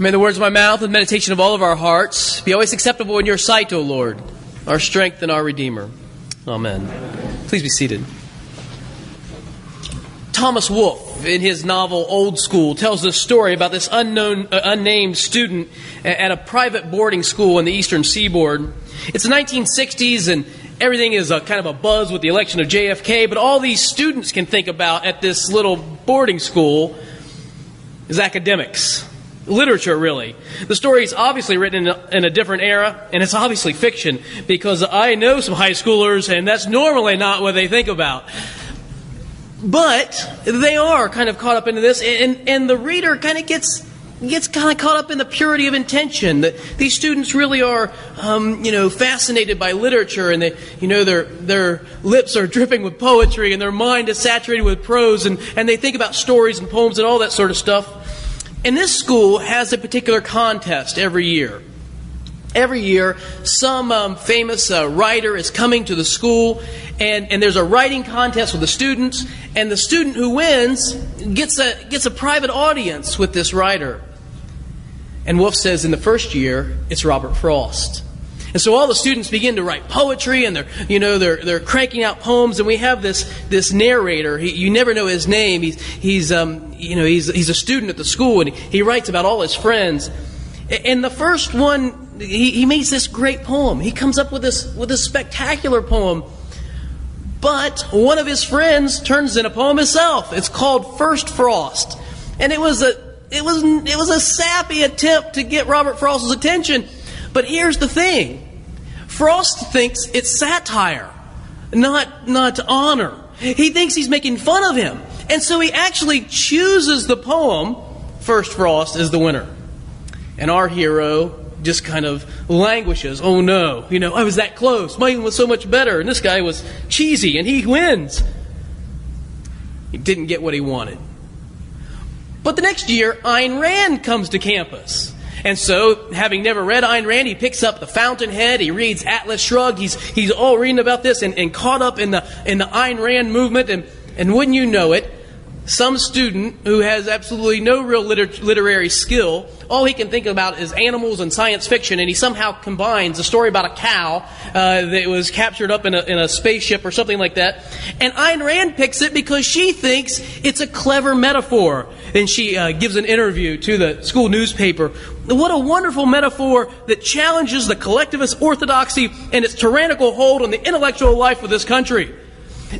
May the words of my mouth and meditation of all of our hearts be always acceptable in your sight, O Lord, our strength and our Redeemer. Amen. Please be seated. Thomas Wolfe, in his novel Old School, tells the story about this unknown, uh, unnamed student at a private boarding school in the eastern seaboard. It's the 1960s, and everything is a kind of a buzz with the election of JFK, but all these students can think about at this little boarding school is academics literature, really. The story is obviously written in a, in a, different era, and it's obviously fiction because I know some high schoolers, and that's normally not what they think about. But they are kind of caught up into this, and, and the reader kind of gets gets kind of caught up in the purity of intention. That these students really are, um, you know, fascinated by literature, and they, you know, their their lips are dripping with poetry, and their mind is saturated with prose, and and they think about stories and poems and all that sort of stuff. And this school has a particular contest every year. Every year, some um, famous uh, writer is coming to the school, and, and there's a writing contest with the students, and the student who wins gets a, gets a private audience with this writer. And Wolfe says in the first year, it's Robert Frost. And so all the students begin to write poetry and they're, you know, they're, they're cranking out poems. And we have this, this narrator. He, you never know his name. He's, he's, um, you know, he's, he's a student at the school and he, writes about all his friends. And the first one, he, he makes this great poem. He comes up with this, with this spectacular poem. But one of his friends turns in a poem himself. It's called First Frost. And it was a, it was, it was a sappy attempt to get Robert Frost's attention. But here's the thing Frost thinks it's satire, not, not honor. He thinks he's making fun of him. And so he actually chooses the poem, First Frost, as the winner. And our hero just kind of languishes. Oh no, you know, I was that close. Mine was so much better. And this guy was cheesy, and he wins. He didn't get what he wanted. But the next year, Ayn Rand comes to campus. And so, having never read Ayn Rand, he picks up the Fountainhead. He reads Atlas Shrugged. He's, he's all reading about this and, and caught up in the, in the Ayn Rand movement. And, and wouldn't you know it, some student who has absolutely no real liter- literary skill, all he can think about is animals and science fiction, and he somehow combines a story about a cow uh, that was captured up in a, in a spaceship or something like that. And Ayn Rand picks it because she thinks it's a clever metaphor. And she uh, gives an interview to the school newspaper. What a wonderful metaphor that challenges the collectivist orthodoxy and its tyrannical hold on the intellectual life of this country.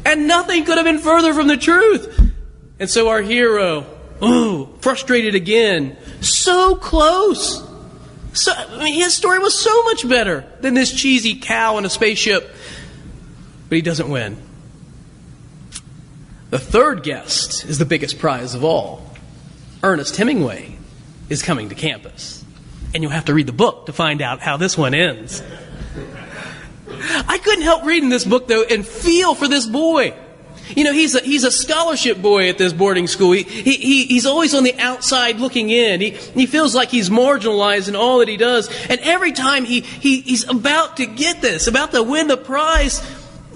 And nothing could have been further from the truth. And so our hero, ooh, frustrated again, so close. So, I mean, his story was so much better than this cheesy cow in a spaceship. But he doesn't win. The third guest is the biggest prize of all. Ernest Hemingway is coming to campus. And you'll have to read the book to find out how this one ends. I couldn't help reading this book, though, and feel for this boy. You know, he's a, he's a scholarship boy at this boarding school. He, he, he's always on the outside looking in. He, he feels like he's marginalized in all that he does. And every time he, he, he's about to get this, about to win the prize,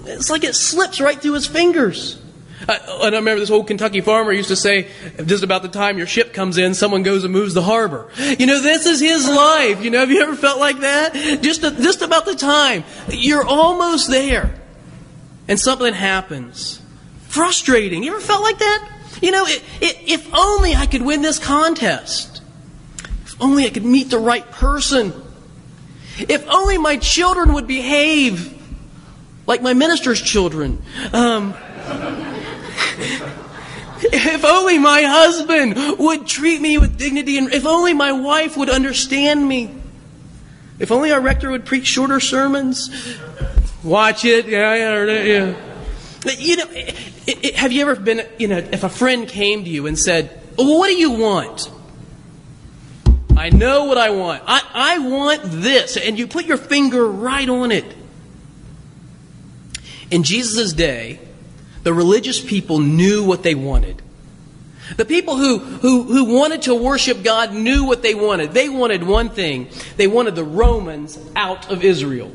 it's like it slips right through his fingers. I, I remember this old Kentucky farmer used to say, just about the time your ship comes in, someone goes and moves the harbor. You know, this is his life. You know, have you ever felt like that? Just, just about the time. You're almost there. And something happens frustrating. You ever felt like that? You know, it, it, if only I could win this contest. If only I could meet the right person. If only my children would behave like my minister's children. Um, if only my husband would treat me with dignity, and if only my wife would understand me. If only our rector would preach shorter sermons. Watch it. Yeah, yeah, yeah. You know, it, it, have you ever been, you know, if a friend came to you and said, well, What do you want? I know what I want. I, I want this. And you put your finger right on it. In Jesus' day, the religious people knew what they wanted. The people who, who, who wanted to worship God knew what they wanted. They wanted one thing. They wanted the Romans out of Israel.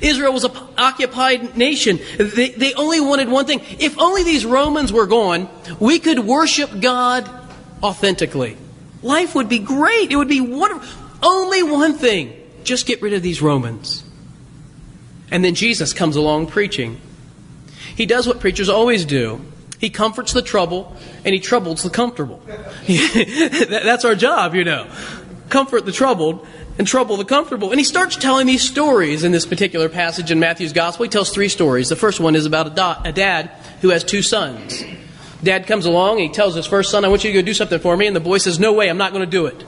Israel was an occupied nation. They, they only wanted one thing. If only these Romans were gone, we could worship God authentically. Life would be great. It would be wonderful. Only one thing just get rid of these Romans. And then Jesus comes along preaching. He does what preachers always do he comforts the trouble and he troubles the comfortable. That's our job, you know. Comfort the troubled and trouble the comfortable. And he starts telling these stories in this particular passage in Matthew's gospel. He tells three stories. The first one is about a, a dad who has two sons. Dad comes along and he tells his first son, I want you to go do something for me. And the boy says, No way, I'm not going to do it.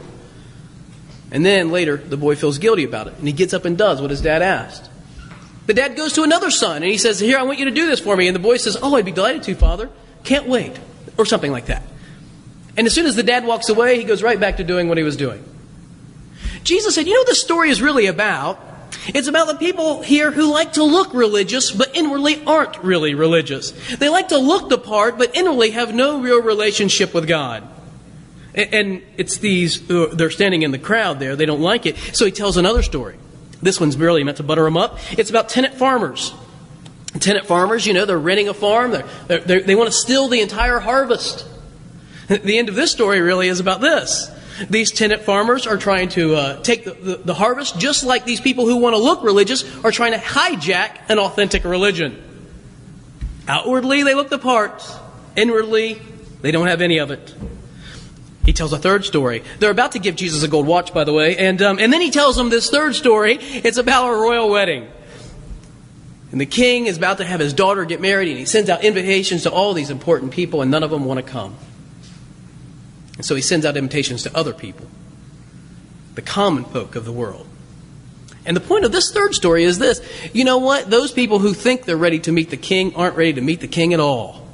And then later, the boy feels guilty about it. And he gets up and does what his dad asked. The dad goes to another son and he says, Here, I want you to do this for me. And the boy says, Oh, I'd be delighted to, father. Can't wait. Or something like that. And as soon as the dad walks away, he goes right back to doing what he was doing. Jesus said, You know what this story is really about? It's about the people here who like to look religious, but inwardly aren't really religious. They like to look the part, but inwardly have no real relationship with God. And it's these, they're standing in the crowd there, they don't like it. So he tells another story. This one's merely meant to butter them up. It's about tenant farmers. Tenant farmers, you know, they're renting a farm, they're, they're, they want to steal the entire harvest. The end of this story really is about this. These tenant farmers are trying to uh, take the, the, the harvest just like these people who want to look religious are trying to hijack an authentic religion. Outwardly, they look the part. Inwardly, they don't have any of it. He tells a third story. They're about to give Jesus a gold watch, by the way, and, um, and then he tells them this third story. It's about a royal wedding. And the king is about to have his daughter get married, and he sends out invitations to all these important people, and none of them want to come. And so he sends out invitations to other people, the common folk of the world. And the point of this third story is this you know what? Those people who think they're ready to meet the king aren't ready to meet the king at all.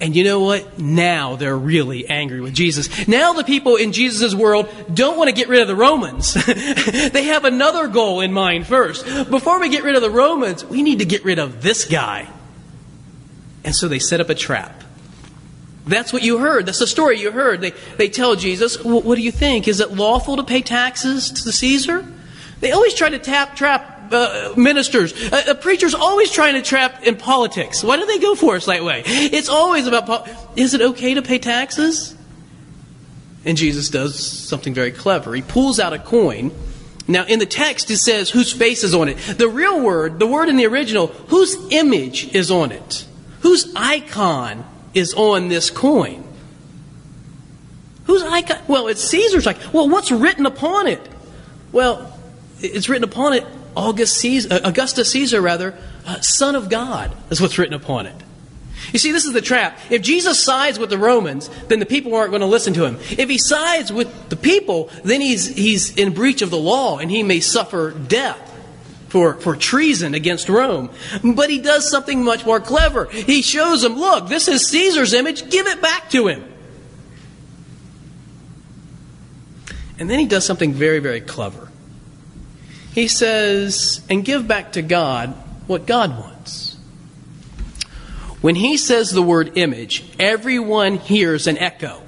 And you know what? Now they're really angry with Jesus. Now the people in Jesus' world don't want to get rid of the Romans. they have another goal in mind first. Before we get rid of the Romans, we need to get rid of this guy. And so they set up a trap. That's what you heard. That's the story you heard. They, they tell Jesus, What do you think? Is it lawful to pay taxes to Caesar? They always try to tap, trap uh, ministers. Uh, a preacher's always trying to trap in politics. Why do they go for us that way? It's always about po- is it okay to pay taxes? And Jesus does something very clever. He pulls out a coin. Now, in the text, it says whose face is on it. The real word, the word in the original, whose image is on it? Whose icon is on this coin? Whose icon? Well, it's Caesar's icon. Well, what's written upon it? Well, it's written upon it August Caesar, uh, Augustus Caesar, rather, uh, Son of God, is what's written upon it. You see, this is the trap. If Jesus sides with the Romans, then the people aren't going to listen to him. If he sides with the people, then he's, he's in breach of the law and he may suffer death for, for treason against Rome. But he does something much more clever. He shows them, look, this is Caesar's image, give it back to him. And then he does something very, very clever. He says, and give back to God what God wants. When he says the word image, everyone hears an echo.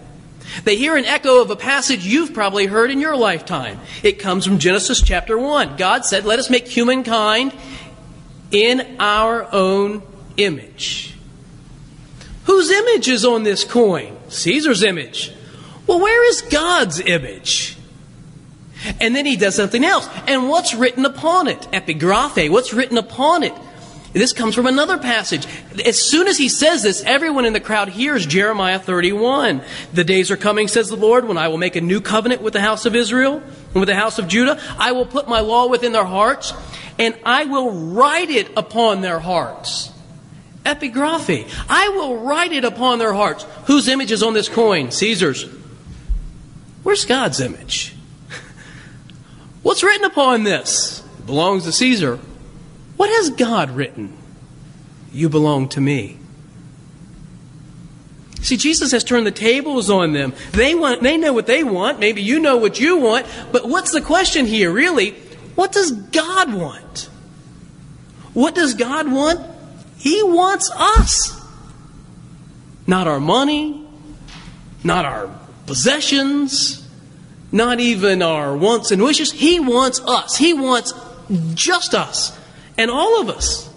They hear an echo of a passage you've probably heard in your lifetime. It comes from Genesis chapter 1. God said, Let us make humankind in our own image. Whose image is on this coin? Caesar's image. Well, where is God's image? And then he does something else. And what's written upon it? Epigraphe. What's written upon it? This comes from another passage. As soon as he says this, everyone in the crowd hears Jeremiah 31. The days are coming, says the Lord, when I will make a new covenant with the house of Israel and with the house of Judah. I will put my law within their hearts, and I will write it upon their hearts. Epigraphy. I will write it upon their hearts. Whose image is on this coin? Caesar's. Where's God's image? What's written upon this? It belongs to Caesar. What has God written? You belong to me. See, Jesus has turned the tables on them. They want, they know what they want. Maybe you know what you want. But what's the question here, really? What does God want? What does God want? He wants us. Not our money, not our possessions, not even our wants and wishes. He wants us. He wants just us and all of us.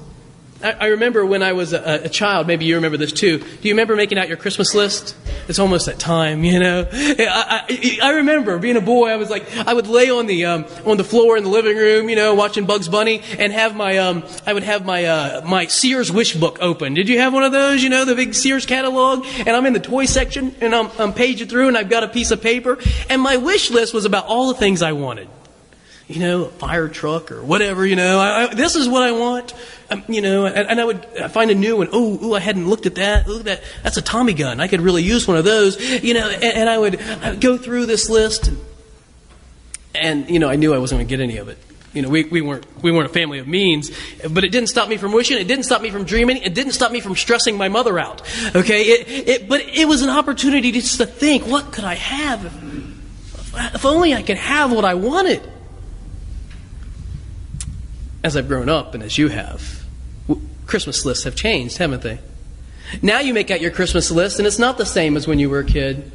I, I remember when I was a, a, child, maybe you remember this too. Do you remember making out your Christmas list? it's almost that time, you know. I, I, I remember being a boy. I was like, I would lay on the um, on the floor in the living room, you know, watching Bugs Bunny, and have my um, I would have my uh, my Sears wish book open. Did you have one of those? You know, the big Sears catalog. And I'm in the toy section, and I'm, I'm paging through, and I've got a piece of paper, and my wish list was about all the things I wanted you know, a fire truck or whatever, you know, I, I, this is what I want, um, you know, and, and, I would find a new one. Oh, I hadn't looked at that. Look at that. That's a Tommy gun. I could really use one of those, you know, and, and I, would, I, would, go through this list and, you know, I knew I wasn't going to get any of it. You know, we, we weren't we weren't a family of means, but it didn't stop me from wishing. It didn't stop me from dreaming. It didn't stop me from stressing my mother out. Okay, it, it but it was an opportunity just to think, what could I have? If, if only I could have what I wanted as I've grown up and as you have, Christmas lists have changed, haven't they? Now you make out your Christmas list, and it's not the same as when you were a kid.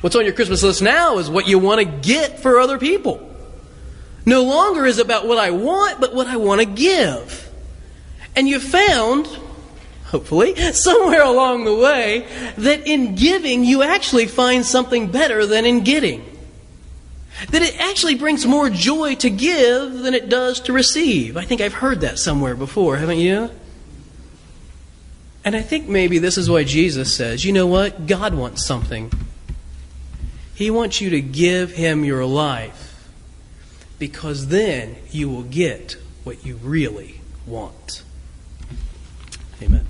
What's on your Christmas list now is what you want to get for other people. No longer is about what I want, but what I want to give. And you found, hopefully, somewhere along the way, that in giving you actually find something better than in getting that it actually brings more joy to give than it does to receive. I think I've heard that somewhere before, haven't you? And I think maybe this is why Jesus says, you know what? God wants something. He wants you to give Him your life because then you will get what you really want. Amen.